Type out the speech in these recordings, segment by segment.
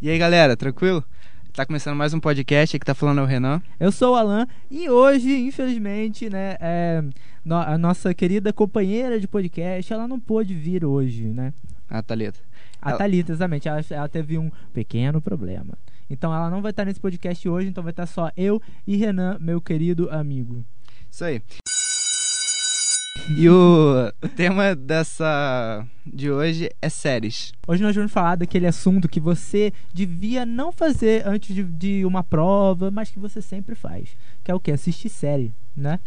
E aí, galera, tranquilo? Tá começando mais um podcast, aqui tá falando é o Renan. Eu sou o Alan e hoje, infelizmente, né, é, no- a nossa querida companheira de podcast, ela não pôde vir hoje, né? Ah, Thalita. A Ela- Thalita, exatamente, ela, ela teve um pequeno problema. Então ela não vai estar nesse podcast hoje, então vai estar só eu e Renan, meu querido amigo. Isso aí. E o, o tema dessa de hoje é séries. Hoje nós vamos falar daquele assunto que você devia não fazer antes de, de uma prova, mas que você sempre faz. Que é o que? Assistir série, né?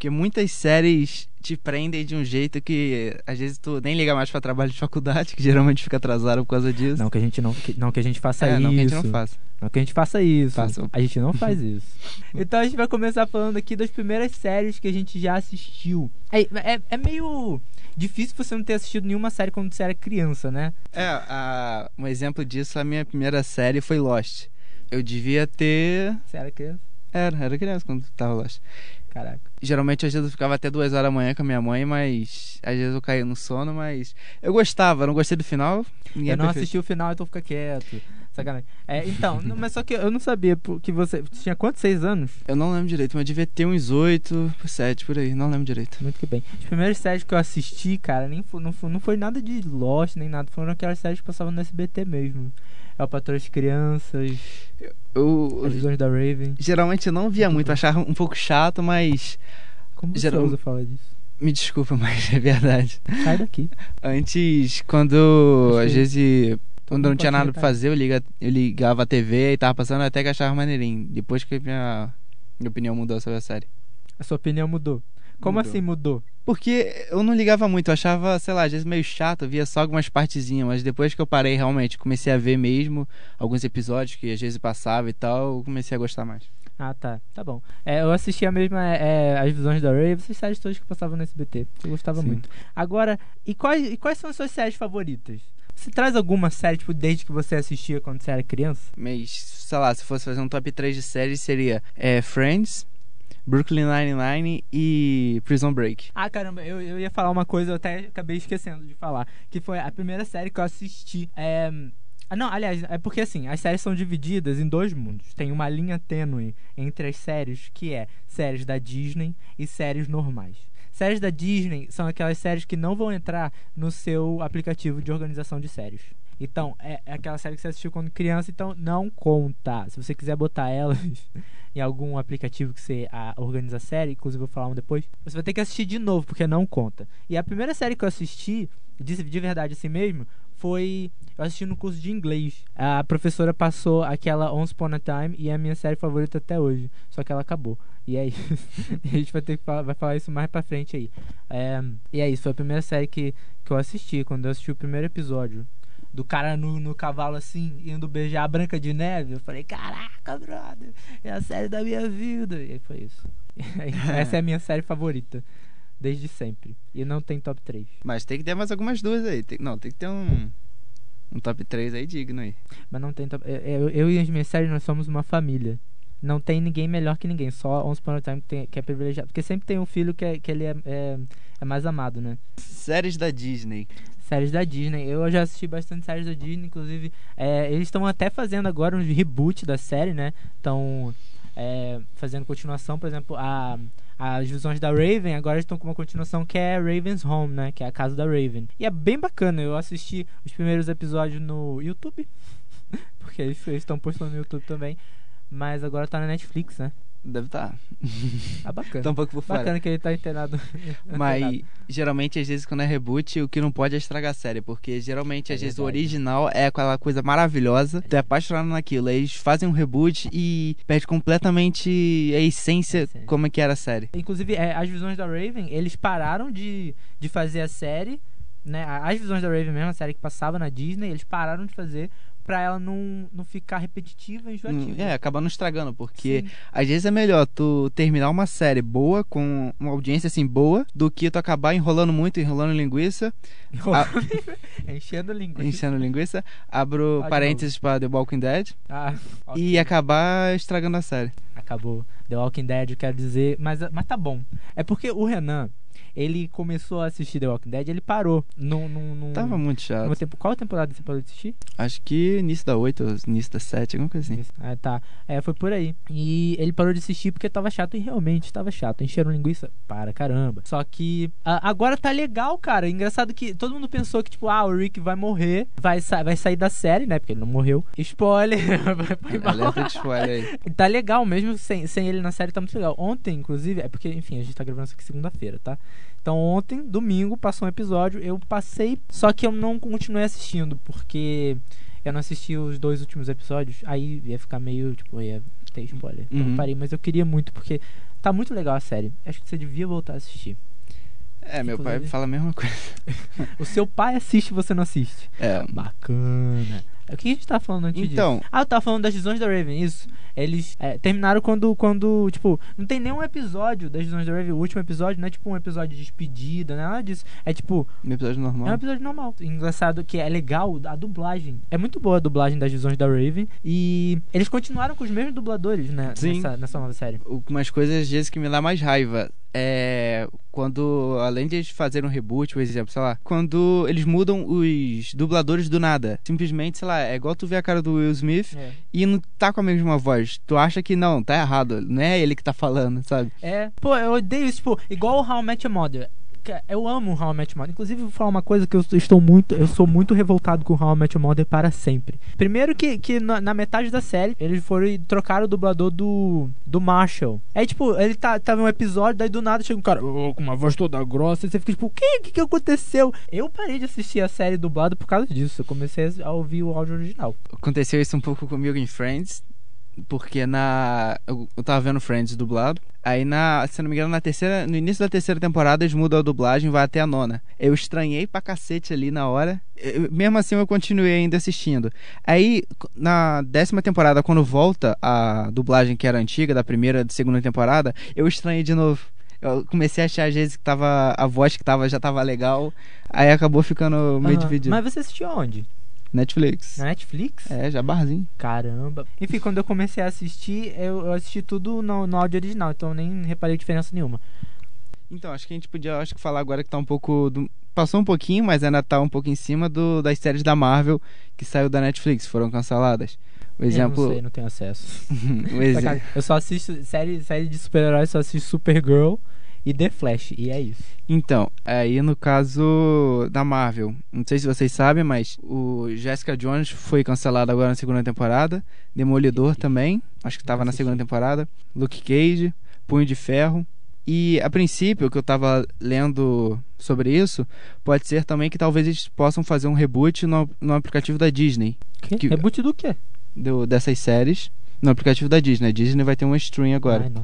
Porque muitas séries te prendem de um jeito que às vezes tu nem liga mais pra trabalho de faculdade, que geralmente fica atrasado por causa disso. Não que a gente não, que, não que a gente faça é, isso. não que a gente não faça. Não que a gente faça isso. Faça. A gente não faz isso. então a gente vai começar falando aqui das primeiras séries que a gente já assistiu. É, é, é meio difícil você não ter assistido nenhuma série quando você era criança, né? É, a- um exemplo disso, a minha primeira série foi Lost. Eu devia ter. Você era criança? Era, era criança quando tava Lost. Caraca. Geralmente às vezes eu ficava até duas horas da manhã com a minha mãe, mas às vezes eu caía no sono, mas eu gostava, não gostei do final. Ninguém eu não assisti o final, então fica quieto. Sacanagem. É, então, mas só que eu não sabia que você. Tinha quantos? Seis anos? Eu não lembro direito, mas devia ter uns oito, sete por aí, não lembro direito. Muito que bem. As primeiras séries que eu assisti, cara, nem foi, não, foi, não foi nada de Lost, nem nada. Foram aquelas séries que passavam no SBT mesmo. É o Patrão das Crianças, Eu As Visões da Raven. geralmente eu não via muito, eu achava um pouco chato, mas Como você Geral- ousa falar disso? me desculpa, mas é verdade. Sai daqui. Antes, quando às vezes quando não tinha nada pra fazer, eu, liga, eu ligava a TV e tava passando até que achava maneirinho. Depois que minha, minha opinião mudou sobre a série. A sua opinião mudou. Como Mudou. assim mudou? Porque eu não ligava muito, eu achava, sei lá, às vezes meio chato, via só algumas partezinhas, mas depois que eu parei realmente, comecei a ver mesmo alguns episódios que às vezes passava e tal, eu comecei a gostar mais. Ah, tá. Tá bom. É, eu assisti a mesma é, As Visões da Raven, essas séries todas que passavam no SBT. Eu gostava Sim. muito. Agora, e quais, e quais são as suas séries favoritas? Você traz alguma série, tipo, desde que você assistia quando você era criança? Mas, sei lá, se fosse fazer um top 3 de séries, seria é, Friends, Brooklyn Nine-Nine e Prison Break. Ah, caramba, eu, eu ia falar uma coisa, eu até acabei esquecendo de falar. Que foi a primeira série que eu assisti. É... Ah, não, aliás, é porque assim, as séries são divididas em dois mundos. Tem uma linha tênue entre as séries, que é séries da Disney e séries normais. Séries da Disney são aquelas séries que não vão entrar no seu aplicativo de organização de séries. Então, é, é aquela série que você assistiu quando criança, então não conta. Se você quiser botar elas em algum aplicativo que você ah, organiza a série, inclusive eu vou falar um depois, você vai ter que assistir de novo, porque não conta. E a primeira série que eu assisti, de, de verdade assim mesmo, foi. Eu assisti no curso de inglês. A professora passou aquela Once Upon a Time e é a minha série favorita até hoje. Só que ela acabou. E é isso. A gente vai ter que falar, vai falar isso mais pra frente aí. É, e é isso, foi a primeira série que, que eu assisti, quando eu assisti o primeiro episódio. Do cara no, no cavalo assim, indo beijar a Branca de Neve. Eu falei, caraca, brother, é a série da minha vida. E aí foi isso. Aí, essa é a minha série favorita. Desde sempre. E não tem top 3. Mas tem que ter mais algumas duas aí. Tem- não, tem que ter um, um top 3 aí digno aí. Mas não tem top. Eu, eu, eu e as minhas séries, nós somos uma família. Não tem ninguém melhor que ninguém. Só Once Upon a Time que, tem- que é privilegiado. Porque sempre tem um filho que, é, que ele é, é, é mais amado, né? Séries da Disney. Séries da Disney. Eu já assisti bastante séries da Disney, inclusive. é, eles estão até fazendo agora um reboot da série, né? Estão fazendo continuação, por exemplo, a. As visões da Raven agora estão com uma continuação que é Raven's Home, né? Que é a casa da Raven. E é bem bacana. Eu assisti os primeiros episódios no YouTube. Porque eles eles estão postando no YouTube também. Mas agora tá na Netflix, né? Deve estar. Ah, bacana. Tá um pouco por fora. Bacana que ele tá internado. Mas geralmente, às vezes, quando é reboot, o que não pode é estragar a série. Porque geralmente, É às vezes, o verdade. original é aquela coisa maravilhosa. Tu é apaixonado naquilo. Aí Eles fazem um reboot e perde completamente a essência essência. como é que era a série. Inclusive, é, as visões da Raven, eles pararam de, de fazer a série, né? As visões da Raven mesmo, a série que passava na Disney, eles pararam de fazer pra ela não, não ficar repetitiva e enjoativa. É, acaba não estragando, porque Sim. às vezes é melhor tu terminar uma série boa, com uma audiência assim boa, do que tu acabar enrolando muito, enrolando linguiça, Enchendo língua. enchendo linguiça, abro Ah, de parênteses pra The Walking Dead Ah, ok. e acabar estragando a série. Acabou. The Walking Dead, eu quero dizer. Mas, mas tá bom. É porque o Renan, ele começou a assistir The Walking Dead, ele parou. Num, num, num, Tava muito chato. numa tempo, qual temporada você parou de assistir? Acho que início da 8 ou início da 7, alguma coisa assim. Ah, tá. É, foi por aí. E ele parou de assistir porque tava chato e realmente tava chato. Encheram linguiça para caramba. Só que agora tá legal, cara. Engraçado que todo mundo pensou que, tipo, ah, o Rick vai morrer, vai, sa vai sair da série, né? Porque ele não morreu. Spoiler. vai mal. Alerta de spoiler aí. Tá legal mesmo sem, sem ele na série, tá muito legal. Ontem, inclusive, é porque, enfim, a gente tá gravando isso aqui segunda-feira, tá? Então ontem, domingo, passou um episódio, eu passei, só que eu não continuei assistindo, porque eu não assisti os dois últimos episódios, aí ia ficar meio, tipo, ia ter spoiler. Então Uhum. eu parei, mas eu queria muito, porque tá muito legal a série. Acho que você devia voltar a assistir. É, meu pai Inclusive. fala a mesma coisa. O seu pai assiste e você não assiste. É. Bacana. O que a gente tava falando antes disso? Então, Ah, eu tava falando das visões da Raven, isso. Eles é, terminaram quando, quando, tipo, não tem nenhum episódio das visões da Raven. O último episódio não é tipo um episódio de despedida, não é nada disso. É tipo, no episódio é um normal. episódio normal. Engraçado que é legal a dublagem. É muito boa a dublagem das visões da Raven. E eles continuaram com os mesmos dubladores, né? Sim. Nessa, nessa nova série. Umas coisas às vezes que me dá mais raiva é quando, além de fazerem um reboot, por exemplo, sei lá, quando eles mudam os dubladores do nada. Simplesmente, sei lá, é igual tu ver a cara do Will Smith É. e não tá com a mesma voz. Tu acha que não, tá errado. Não é ele que tá falando, sabe? É, pô, eu odeio isso, tipo, igual o How I Met Your Mother. Eu amo How I Met Mother. Inclusive, vou falar uma coisa que eu estou muito, eu sou muito revoltado com How I Met Mother para sempre. Primeiro que, que na, na metade da série, eles foram trocaram o dublador do, do Marshall. Aí, tipo, ele tá, tava um episódio, daí do nada chega um cara "Ô, com uma voz toda grossa, e você fica tipo, o que, que que aconteceu? Eu parei de assistir a série dublada por causa disso. Eu comecei a ouvir o áudio original. Aconteceu isso um pouco comigo em Friends, porque na. Eu, tava vendo Friends dublado. Aí na. Se não me engano, na terceira. No início da terceira temporada eles mudam a dublagem vai até a nona. Eu estranhei pra cacete ali na hora. Eu- mesmo assim eu continuei ainda assistindo. Aí, na décima temporada, quando volta a dublagem que era antiga, da primeira e segunda temporada, eu estranhei de novo. Eu comecei a achar às vezes que tava. A voz que tava já tava legal. Aí acabou ficando meio Aham. dividido. Mas você assistiu aonde? Netflix. Na Netflix? É, já barzinho. Caramba. Enfim, quando eu comecei a assistir, eu, eu assisti tudo no, no áudio original, então eu nem reparei diferença nenhuma. Então, acho que a gente podia acho que falar agora que tá um pouco. do- Passou um pouquinho, mas ainda tá um pouco em cima do, das séries da Marvel que saiu da Netflix, foram canceladas. O Eu exemplo. não sei, não tenho acesso. Sacanagem. Eu só assisto série, série de super-heróis, só assisto Supergirl e The Flash, e é isso. Então, aí no caso da Marvel, não sei se vocês sabem, mas o Jessica Jones foi cancelado agora na segunda temporada. Demolidor também, acho que tava na segunda temporada. Luke Cage, Punho de Ferro. E a princípio, o que eu tava lendo sobre isso, pode ser também que talvez eles possam fazer um reboot no, no aplicativo da Disney, Que? Que- Reboot do quê? do- dessas séries. No aplicativo da Disney. A Disney vai ter um stream agora. Ai.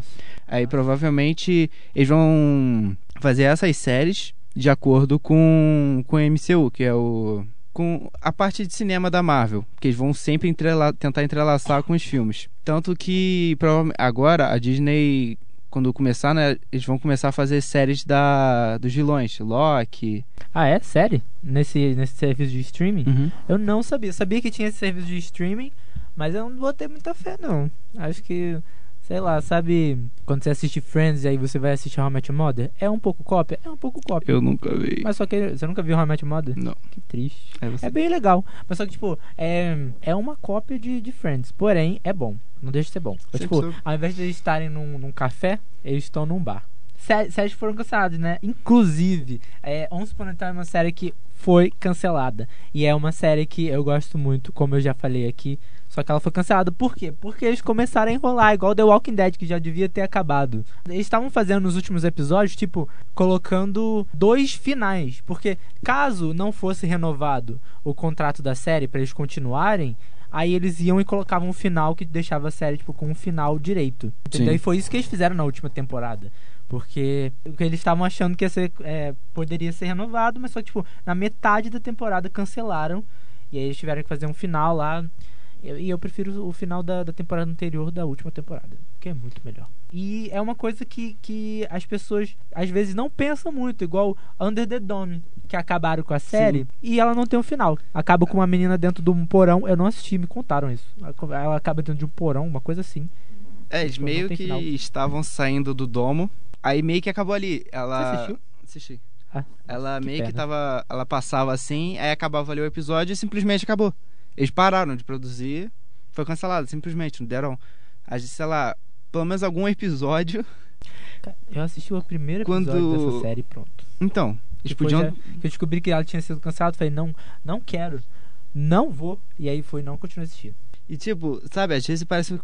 Aí provavelmente eles vão fazer essas séries de acordo com, com o MCU, que é o. com a parte de cinema da Marvel, que eles vão sempre entrela- tentar entrelaçar com os filmes. Tanto que agora a Disney, quando começar, né, eles vão começar a fazer séries da, dos vilões, Loki. Ah, é? Série? Nesse, nesse serviço de streaming? Uhum. Eu não sabia. Sabia que tinha esse serviço de streaming, mas eu não vou ter muita fé, não. Acho que, sei lá, sabe quando você assiste Friends e aí você vai assistir How I Met Your Mother? É um pouco cópia? É um pouco cópia. Eu nunca vi. Mas só que você nunca viu How I Met Your Mother? Não. Que triste. É você. É bem legal. Mas só que, tipo, é, é uma cópia de, de Friends. Porém, é bom. Não deixa de ser bom. Mas, tipo, ao invés de eles estarem num, num café, eles estão num bar. Sé- Séries foram canceladas, né? Inclusive, é, Once Upon a Time é uma série que foi cancelada. E é uma série que eu gosto muito, como eu já falei aqui. Só que ela foi cancelada. Por quê? Porque eles começaram a enrolar, igual The Walking Dead, que já devia ter acabado. Eles estavam fazendo nos últimos episódios, tipo, colocando dois finais. Porque caso não fosse renovado o contrato da série pra eles continuarem, aí eles iam e colocavam um final que deixava a série, tipo, com um final direito. Entendeu? Sim. E foi isso que eles fizeram na última temporada. Porque eles estavam achando que ia ser, é, poderia ser renovado, mas só que, tipo, na metade da temporada cancelaram. E aí eles tiveram que fazer um final lá. E eu- e eu prefiro o final da, da temporada anterior da última temporada, que é muito melhor. E é uma coisa que, que as pessoas às vezes não pensam muito, igual Under the Dome, que acabaram com a série e ela não tem um final. Acaba com uma menina dentro de um porão. Eu não assisti, me contaram isso. Ela acaba dentro de um porão, uma coisa assim. É, eles Tipo, meio que final. estavam saindo do domo. Aí meio que acabou ali. Você Ela. assistiu? Assisti. Ah, Ela que meio que pena. tava. Ela passava assim, aí acabava ali o episódio e simplesmente acabou. Eles pararam de produzir, foi cancelado, simplesmente, não deram. A gente, sei lá, pelo menos algum episódio. Eu assisti o primeiro Quando- episódio dessa série pronto. Então, eles Depois podiam. que eu descobri que ela tinha sido cancelada, falei, não, não quero. Não vou. E aí foi, não continuei assistindo. E tipo, sabe, às vezes parece que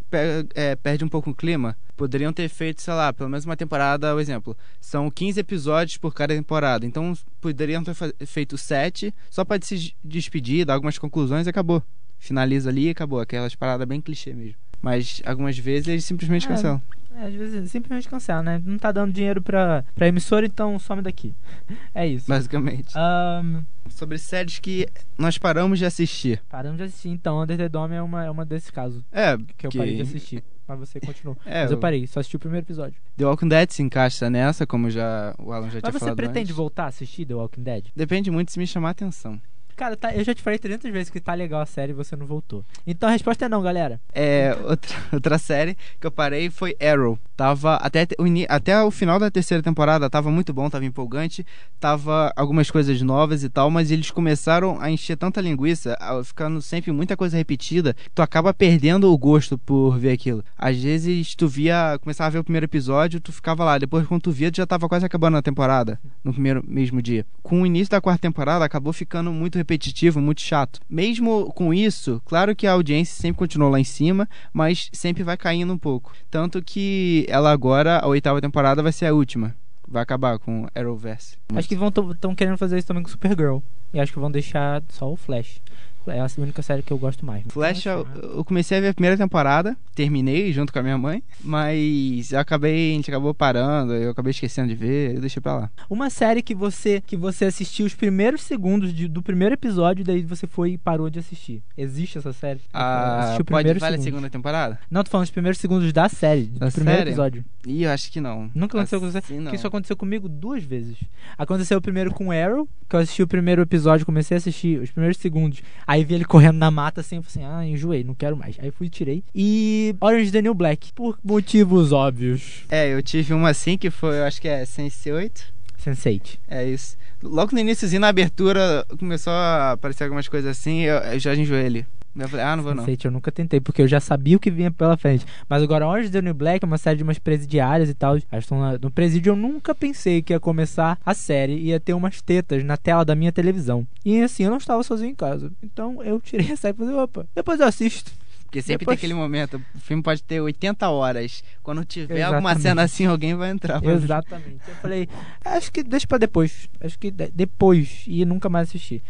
é, perde um pouco o clima. Poderiam ter feito, sei lá, pelo menos uma temporada, o exemplo. São 15 episódios por cada temporada. Então poderiam ter feito 7, só pra se despedir, dar algumas conclusões e acabou. Finaliza ali e acabou. Aquelas paradas bem clichê mesmo. Mas algumas vezes eles simplesmente É. cancelam. É, às vezes simplesmente cancela, né? Não tá dando dinheiro pra, pra emissora, então some daqui. É isso. Basicamente. Ahn, Sobre séries que nós paramos de assistir. paramos de assistir, então Under the Dome é uma, é uma desses casos É, que eu parei de assistir. Mas você continuou. É, Mas eu parei, só assisti o primeiro episódio. The Walking Dead se encaixa nessa, como já o Alan já tinha Mas você falado pretende antes. voltar a assistir The Walking Dead? Depende muito se me chamar a atenção. Cara, tá- eu já te falei 300 vezes que tá legal a série e você não voltou. Então a resposta é não, galera. É, outra, outra série que eu parei foi Arrow. Tava até o, até o final da terceira temporada, tava muito bom, tava empolgante, tava algumas coisas novas e tal, mas eles começaram a encher tanta linguiça, ficando sempre muita coisa repetida, que tu acaba perdendo o gosto por ver aquilo. Às vezes tu via, começava a ver o primeiro episódio, tu ficava lá, depois quando tu via, tu já tava quase acabando a temporada, no primeiro mesmo dia. Com o início da quarta temporada, acabou ficando muito repetitivo, muito chato. Mesmo com isso, claro que a audiência sempre continuou lá em cima, mas sempre vai caindo um pouco. Tanto que ela agora, a oitava temporada, vai ser a última. Vai acabar com Arrowverse. Acho que vão estão querendo fazer isso também com Supergirl. E acho que vão deixar só o Flash. É a única série que eu gosto mais. Flash, eu, eu comecei a ver a primeira temporada, terminei junto com a minha mãe, mas eu acabei, a gente acabou parando, eu acabei esquecendo de ver, eu deixei pra lá. Uma série que você que você assistiu os primeiros segundos de- do primeiro episódio daí você foi e parou de assistir. Existe essa série? Ah, pode vale a segunda temporada? Não, tô falando os primeiros segundos da série, do Da primeiro série? episódio. Ih, eu acho que não. Nunca aconteceu com você? Assim, não. Porque isso aconteceu comigo duas vezes. Aconteceu primeiro com Arrow, que eu assisti o primeiro episódio, comecei a assistir os primeiros segundos. Aí vi ele correndo na mata assim, eu falei assim, ah, enjoei, não quero mais. Aí fui e tirei. E Orange the New Black, por motivos óbvios. É, eu tive uma assim que foi, eu acho que é Sense8. Sense8. É isso. Logo no iníciozinho, na abertura, começou a aparecer algumas coisas assim, eu, eu já enjoei ele. Eu falei, ah, não vou não. Sense8 eu nunca tentei, porque eu já sabia o que vinha pela frente. Mas agora Orange the New Black é uma série de umas presidiárias e tal. Elas estão no presídio, eu nunca pensei que ia começar a série e ia ter umas tetas na tela da minha televisão. E assim, eu não estava sozinho em casa. Então eu tirei essa e falei, opa, depois eu assisto. Porque sempre Depois- tem aquele momento, o filme pode ter 80 horas. Quando tiver alguma Exatamente. cena assim, alguém vai entrar. ver. Exatamente. Eu falei, acho que deixa pra depois. Acho que de- depois. E nunca mais assistir.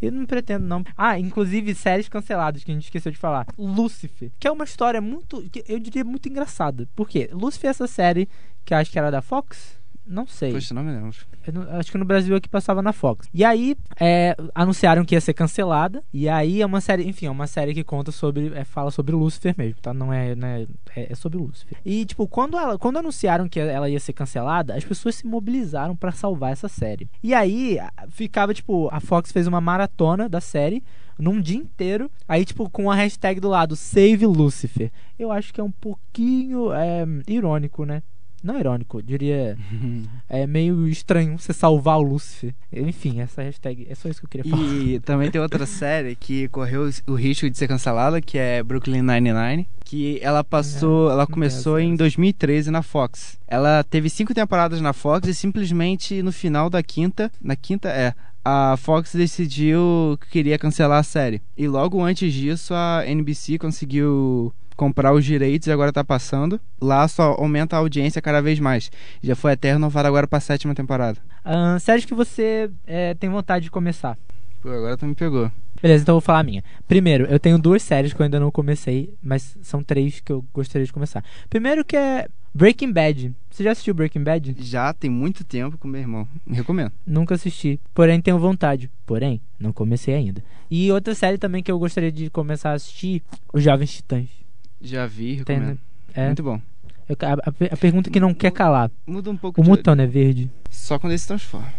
Eu não pretendo, não. Ah, inclusive séries canceladas que a gente esqueceu de falar. Lucifer, que é uma história muito. eu diria muito engraçada. Por quê? Lucifer é essa série que acho que era da Fox. Não sei. Poxa, não me lembro. Eu não- acho que no Brasil aqui passava na Fox. E aí, é, anunciaram que ia ser cancelada. E aí é uma série, enfim, é uma série que conta sobre. é, fala sobre Lúcifer mesmo, tá? Não é. Né, é, é sobre Lúcifer. E, tipo, quando, ela, quando anunciaram que ela ia ser cancelada, as pessoas se mobilizaram pra salvar essa série. E aí, ficava, tipo, a Fox fez uma maratona da série num dia inteiro. Aí, tipo, com a hashtag do lado, Save Lucifer. Eu acho que é um pouquinho é, irônico, né? Não irônico, eu diria. É meio estranho você salvar o Lúcifer. Enfim, essa hashtag. É só isso que eu queria falar. E também tem outra série que correu o risco de ser cancelada, que é Brooklyn Nine-Nine. Que ela passou, É, ela começou em acesso. 2013 na Fox. Ela teve cinco temporadas na Fox e simplesmente no final da quinta, na quinta é, a Fox decidiu que queria cancelar a série. E logo antes disso a NBC conseguiu comprar os direitos e agora tá passando. Lá só aumenta a audiência cada vez mais. Já foi até renovado agora pra sétima temporada. Ahn, séries que você é, tem vontade de começar. Pô, agora tu me pegou. Beleza, então eu vou falar a minha. Primeiro, eu tenho duas séries que eu ainda não comecei, mas são três que eu gostaria de começar. Primeiro que é Breaking Bad. Você já assistiu Breaking Bad? Já tem muito tempo com meu irmão. Recomendo. Nunca assisti. Porém, tenho vontade. Porém, não comecei ainda. E outra série também que eu gostaria de começar a assistir, Os Jovens Titãs. Já vi, Tem, recomendo. É, Muito bom. eu- a, a- pergunta que não quer calar. Muda um pouco O de... Mutano é verde? Só quando ele se transforma.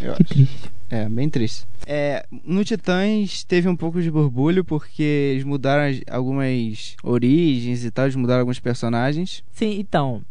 Eu Que acho. triste. É, bem triste. É, no Titãs teve um pouco de borbulho porque eles mudaram as- algumas origens e tal, eles mudaram alguns personagens. Sim, então.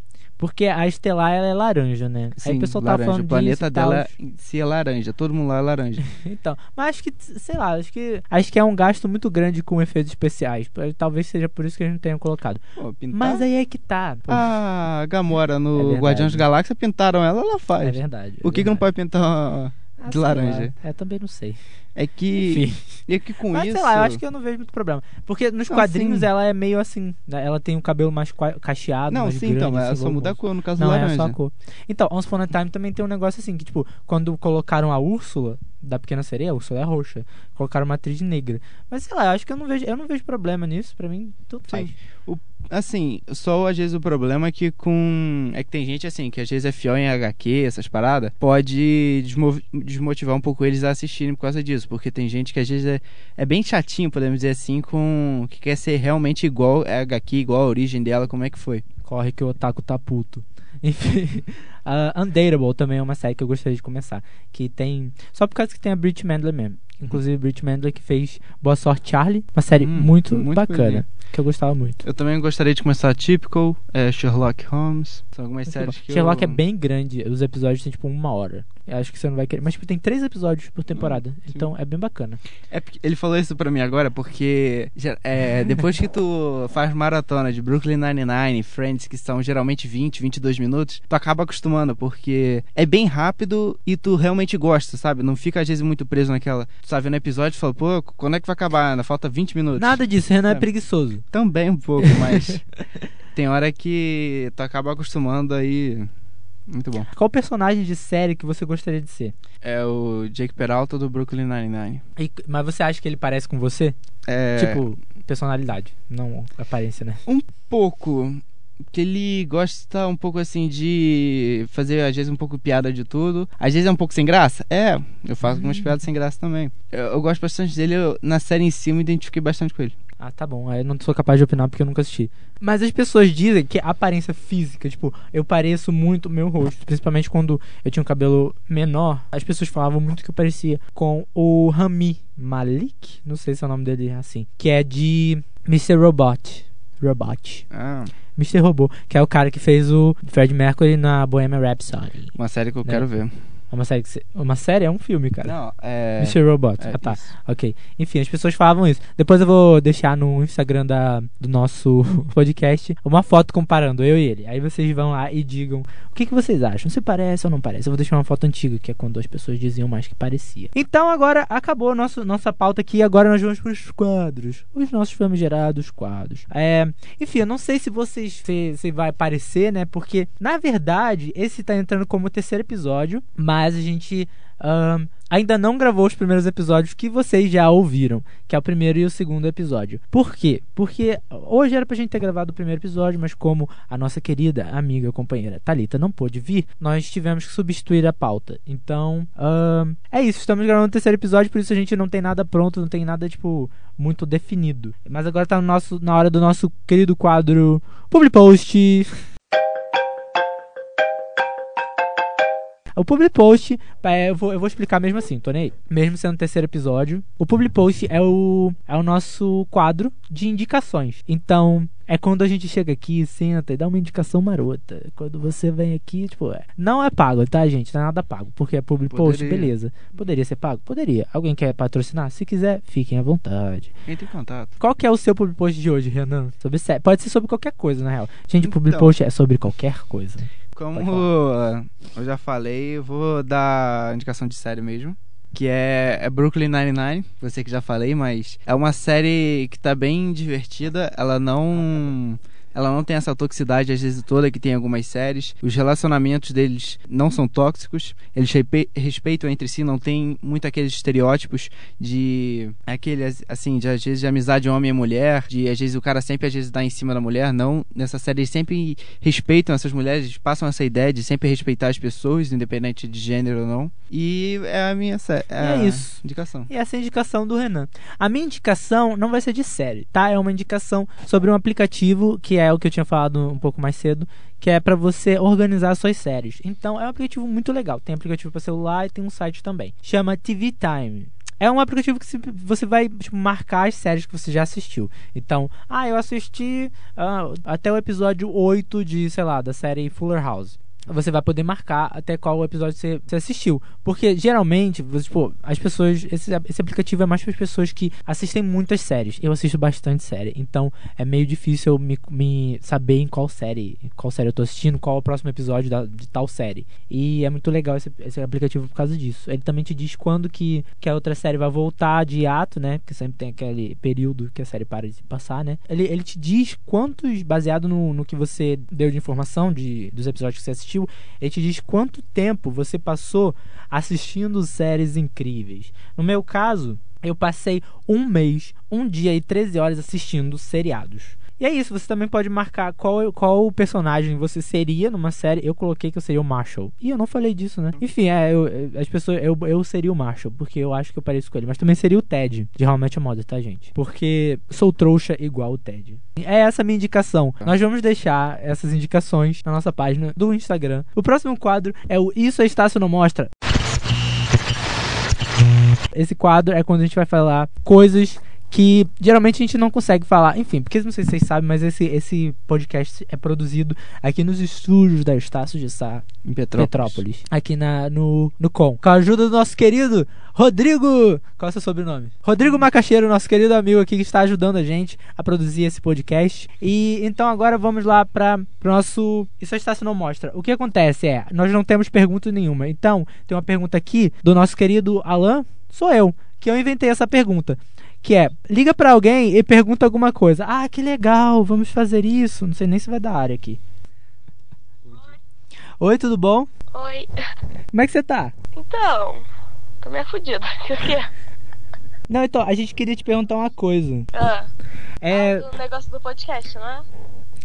Porque a Estelar ela é laranja, né? Sim, Aí o pessoal laranja. tá falando o planeta disso tal. dela em si é laranja. Todo mundo lá é laranja. Então, mas acho que, sei lá, acho que acho que é um gasto muito grande com efeitos especiais. Talvez seja por isso que a gente tenha colocado. Pô. Mas aí é que tá. pô. A Gamora É no verdade. Guardiões da Galáxia pintaram ela, ela faz. é verdade. O que, que não pode pintar Ah, de laranja? lá. É, também não sei. É que. Enfim. E que com Mas isso. sei lá, eu acho que eu não vejo muito problema. Porque nos Não, quadrinhos sim. ela é meio assim. né? Ela tem o cabelo mais cacheado. Não, mais sim, grande, então, ela assim, só muda a cor no caso Não, do é laranja. só a cor. Então, Once Upon a Time também tem um negócio assim, que tipo, quando colocaram a Úrsula da Pequena Sereia, a Úrsula é roxa, colocaram uma atriz negra. Mas sei lá, eu acho que eu não vejo, eu não vejo problema nisso, pra mim tudo faz. Sim. Assim, só às vezes o problema é que com. É que tem gente assim, que às vezes é fiel em HQ, essas paradas, pode desmo- desmotivar um pouco eles a assistirem por causa disso. Porque tem gente que às vezes é, é bem chatinho, podemos dizer assim, com. que quer ser realmente igual a HQ, igual a origem dela, como é que foi. Corre que o otaku tá puto. Enfim, a Undateable também é uma série que eu gostaria de começar. Que tem. Só por causa que tem a Brit Mandler mesmo. Inclusive, Brit Mandler que fez Boa Sorte Charlie. Uma série Hum, muito, muito bacana. bacana. Que eu gostava muito. Eu também gostaria de começar Typical, é, Sherlock Holmes. São algumas séries que Sherlock eu... é bem grande. Os episódios têm tipo uma hora. Eu acho que você não vai querer. Mas tipo, tem três episódios por temporada. Hum, então é bem bacana. É ele falou isso pra mim agora porque é, depois que tu faz maratona de Brooklyn Nine-Nine, Friends, que são geralmente 20, 22 minutos, tu acaba acostumando, porque é bem rápido e tu realmente gosta, sabe? Não fica às vezes muito preso naquela. Tu sabe, no episódio tu fala, pô, quando é que vai acabar? Ainda falta 20 minutos. Nada disso, Renan é É. preguiçoso. Também um pouco, mas tem hora que tu acaba acostumando aí. Muito bom. Qual personagem de série que você gostaria de ser? É o Jake Peralta do Brooklyn Nine-Nine. E- mas você acha que ele parece com você? É... Tipo, personalidade, não aparência, né? pouco. Que ele gosta um pouco assim de fazer, às vezes, um pouco piada de tudo. Às vezes é um pouco sem graça. É, eu faço algumas piadas sem graça também. Eu, eu gosto bastante dele. Eu, na série em si, eu me identifiquei bastante com ele. Ah, tá bom. Aí eu não sou capaz de opinar porque eu nunca assisti. Mas as pessoas dizem que a aparência física, tipo, eu pareço muito o meu rosto. Principalmente quando eu tinha um cabelo menor. As pessoas falavam muito que eu parecia com o Rami Malik. Não sei se é o nome dele assim. Que é de Mr. Robot. Robot. Ah, Mr. Robô. Que é o cara que fez o Fred Mercury na Bohemian Rhapsody. uma série que eu Né? quero ver. É uma série que você... Uma série? É um filme, cara. Não, é. Mr. Robot. é ah, tá. isso. Ok. Enfim, as pessoas falavam isso. Depois eu vou deixar no Instagram da, do nosso podcast uma foto comparando eu e ele. Aí vocês vão lá e digam o que, que vocês acham. Se parece ou não parece. Eu vou deixar uma foto antiga, que é quando as pessoas diziam mais que parecia. Então agora acabou a nosso, nossa pauta aqui. Agora nós vamos para os quadros. Os nossos famigerados quadros. É, enfim, eu não sei se vocês se, se vai aparecer, né? Porque, na verdade, esse tá entrando como o terceiro episódio. Mas a gente ainda não gravou os primeiros episódios que vocês já ouviram, que é o primeiro e o segundo episódio. Por quê? Porque hoje era pra gente ter gravado o primeiro episódio, mas como a nossa querida amiga, companheira Talita não pôde vir, nós tivemos que substituir a pauta. Então, é isso, estamos gravando o terceiro episódio, por isso a gente não tem nada pronto, não tem nada tipo muito definido. Mas agora tá no nosso, na hora do nosso querido quadro Public Post. O Public Post, é, eu, vou, eu vou explicar mesmo assim, tô nem aí. Mesmo sendo o terceiro episódio, o Public Post é o, é o nosso quadro de indicações. Então, é quando a gente chega aqui, senta e dá uma indicação marota. Quando você vem aqui, tipo, é, não é pago, tá, gente? Não é nada pago. Porque é Public Post, Poderia. beleza. Poderia ser pago? Poderia. Alguém quer patrocinar? Se quiser, fiquem à vontade. Entre em contato. Qual que é o seu Public Post de hoje, Renan? Sobre Pode ser sobre qualquer coisa, na real. Gente, o Public Então. Post é sobre qualquer coisa. Como eu já falei, eu vou dar indicação de série mesmo. Que é, é Brooklyn Nine-Nine, você que já falei, mas é uma série que tá bem divertida. Ela não. Ela não tem essa toxicidade, às vezes, toda que tem em algumas séries. Os relacionamentos deles não são tóxicos. Eles respe- respeitam entre si, não tem muito aqueles estereótipos de. Aquele, assim, de às vezes de amizade homem e mulher. De às vezes o cara sempre às vezes dá em cima da mulher. Não. Nessa série eles sempre respeitam essas mulheres, eles passam essa ideia de sempre respeitar as pessoas, independente de gênero ou não. E é a minha é a isso. indicação. E essa é a indicação do Renan. A minha indicação não vai ser de série, tá? É uma indicação sobre um aplicativo que é o que eu tinha falado um pouco mais cedo, que é pra você organizar suas séries. Então é um aplicativo muito legal. Tem aplicativo para celular e tem um site também. Chama TV Time. É um aplicativo que você vai tipo, marcar as séries que você já assistiu. Então, ah, eu assisti ah, até o episódio 8 de, sei lá, da série Fuller House. Você vai poder marcar até qual episódio você, você assistiu. Porque geralmente, você, tipo, as pessoas. Esse, esse aplicativo é mais para as pessoas que assistem muitas séries. Eu assisto bastante série. Então é meio difícil eu me, me saber em qual série. Qual série eu tô assistindo, qual o próximo episódio da- de tal série. E é muito legal esse, esse aplicativo por causa disso. Ele também te diz quando que, que a outra série vai voltar de hiato, né? Porque sempre tem aquele período que a série para de passar, né? Ele, ele te diz quantos, baseado no, no que você deu de informação de, dos episódios que você assistiu, ele te diz quanto tempo você passou assistindo séries incríveis. No meu caso, eu passei um mês, um dia e 13 horas assistindo seriados. E é isso, você também pode marcar qual, qual personagem você seria numa série. Eu coloquei que eu seria o Marshall. E eu não falei disso, né? Enfim, é, eu, as pessoas. Eu, eu seria o Marshall, porque eu acho que eu pareço com ele. Mas também seria o Ted, de How I Met Your Mother, tá, gente? Porque sou trouxa igual o Ted. É essa a minha indicação. Nós vamos deixar essas indicações na nossa página do Instagram. O próximo quadro é o Isso a Estácio não mostra. Esse quadro é quando a gente vai falar coisas que geralmente a gente não consegue falar. Enfim, porque não sei se vocês sabem, mas esse, esse podcast é produzido aqui nos estúdios da Estácio de Sá, Em Petrópolis. Petrópolis. Aqui na, no, no Com. Com a ajuda do nosso querido Rodrigo. Qual é o seu sobrenome? Rodrigo Macaxeiro, nosso querido amigo aqui que está ajudando a gente a produzir esse podcast. E então agora vamos lá para o nosso. Isso a Estácio não mostra. O que acontece é, nós não temos pergunta nenhuma. Então, tem uma pergunta aqui do nosso querido Alan. Sou eu, que eu inventei essa pergunta. Que é, liga pra alguém e pergunta alguma coisa. Ah, que legal, vamos fazer isso. Não sei nem se vai dar área aqui. Oi, tudo bom? Oi. Como é que você tá? Então, tô meio fudida. O quê? Não, então, a gente queria te perguntar uma coisa. Ah, É. do negócio do podcast, não é?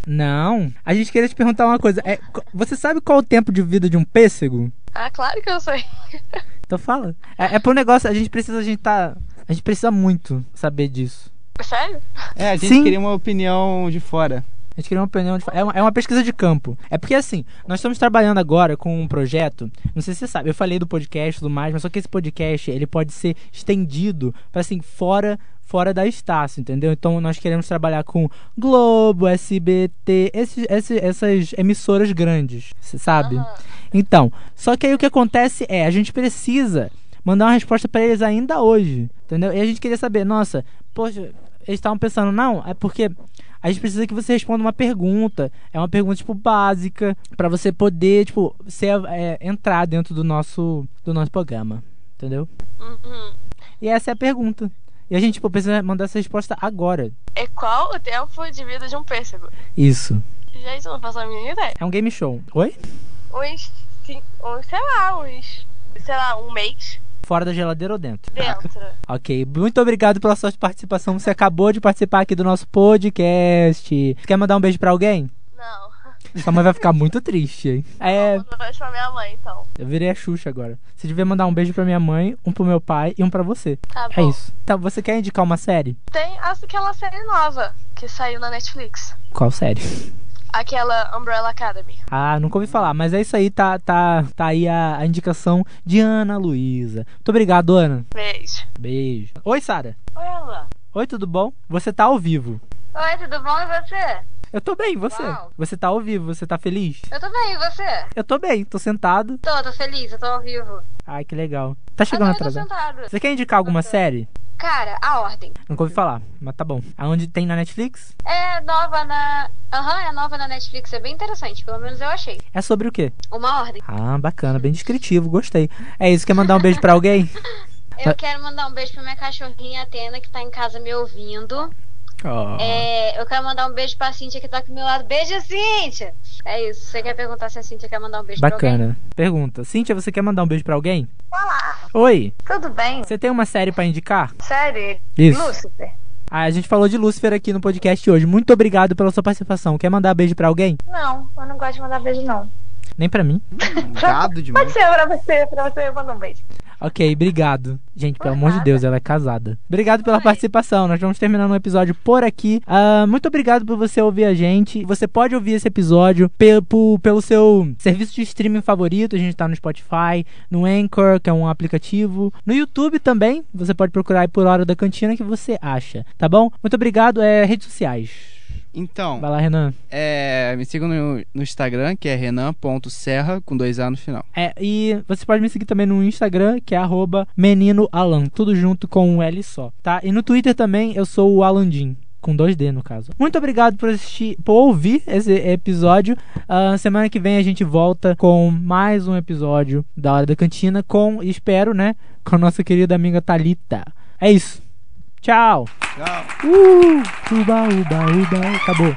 Não. A gente queria te perguntar uma coisa. É, você sabe qual o tempo de vida de um pêssego? Ah, claro que eu sei. Então fala. É, é pro negócio, a gente precisa, a gente tá. A gente precisa muito saber disso. Sério? É, a gente Sim. queria uma opinião de fora. A gente queria uma opinião de... é, uma, é uma pesquisa de campo. É porque assim, nós estamos trabalhando agora com um projeto. Não sei se você sabe, eu falei do podcast e tudo mais, mas só que esse podcast ele pode ser estendido para assim, fora fora da Estácio, entendeu? Então nós queremos trabalhar com Globo, SBT, esses, esses- essas emissoras grandes, você sabe? Aham. Então, só que aí o que acontece é, a gente precisa mandar uma resposta pra eles ainda hoje, entendeu? E a gente queria saber, nossa, poxa, eles estavam pensando, não, é porque a gente precisa que você responda uma pergunta, é uma pergunta tipo básica pra você poder, tipo, ser é, entrar dentro do nosso do nosso programa, entendeu? Uhum. E essa é a pergunta. E a gente tipo, precisa mandar essa resposta agora. E qual o tempo de vida de um pêssego? Isso. Gente, não faço a mínima ideia. É um game show. Oi? Uns, sei lá, uns, sei lá, um mês Fora da geladeira ou dentro? dentro. Ok, muito obrigado pela sua participação. Você acabou de participar aqui do nosso podcast. Quer mandar um beijo pra alguém? Não. Sua mãe vai ficar muito triste, hein? É, Vou mandar pra minha mãe, então. eu virei a Xuxa agora. Você devia mandar um beijo pra minha mãe, um pro meu pai e um pra você. Tá É bom. isso. Então, você quer indicar uma série? Tem aquela série nova que saiu na Netflix. Qual série? Aquela Umbrella Academy. Ah, nunca ouvi falar, mas é isso aí, tá, tá, tá aí a, a indicação de Ana Luísa. Muito obrigado, Ana. Beijo. Beijo. Oi, Sara. Oi, Ela. Oi, tudo bom? Você tá ao vivo. Oi, tudo bom? E você? Eu tô bem, e você? Uau. Você tá ao vivo, você tá feliz? Eu tô bem, e você? Eu tô bem, tô sentado. Tô, tô feliz, eu tô ao vivo. Ai, que legal. Tá chegando ah, não, eu tô atrasado. sentado. Você quer indicar alguma Ok. série? Cara, a ordem. Nunca ouvi falar, mas tá bom. Aonde tem na Netflix? É nova na. Aham, é nova na Netflix, é bem interessante, pelo menos eu achei. É sobre o quê? Uma ordem. Ah, bacana, bem descritivo, gostei. É isso, quer mandar um beijo pra alguém? Eu quero mandar um beijo pra minha cachorrinha Atena, que tá em casa me ouvindo. Oh. É, eu quero mandar um beijo pra Cíntia, que tá aqui do meu lado. Beijo, Cíntia! É isso. Você quer perguntar se a Cíntia quer mandar um beijo pra alguém? Bacana. Pergunta. Cíntia, você quer mandar um beijo pra alguém? Olá, Oi, tudo bem? você tem uma série pra indicar? Sério? Isso. Lúcifer? Ah, a gente falou de Lúcifer aqui no podcast hoje. Muito obrigado pela sua participação. Quer mandar beijo pra alguém? Não, eu não gosto de mandar beijo, não. Nem pra mim. Gado Pode demais. ser pra você, pra você eu mando um beijo. Ok, obrigado. Gente, pelo amor de. Deus, ela é casada. Obrigado pela participação. Nós vamos terminando o episódio por aqui. Ah, muito obrigado por você ouvir a gente. Você pode ouvir esse episódio pe- pu- pelo seu serviço de streaming favorito. A gente tá no Spotify, no Anchor, que é um aplicativo. No YouTube também. Você pode procurar aí por Hora da Cantina que você acha. Tá bom? Muito obrigado. É, redes sociais. Então, Vai lá, Renan. é, me sigam no, no Instagram, que é renan.serra, com dois A no final. É, e você pode me seguir também no Instagram, que é arroba meninoalan, tudo junto com um L só, tá? E no Twitter também eu sou o Alandim, com dois D no caso. Muito obrigado por assistir, por ouvir esse episódio. Ah, semana que vem a gente volta com mais um episódio da Hora da Cantina, com, espero, né, com a nossa querida amiga Thalita. É isso. Tchau. Tchau. Uh, uba, uba, uba. Acabou.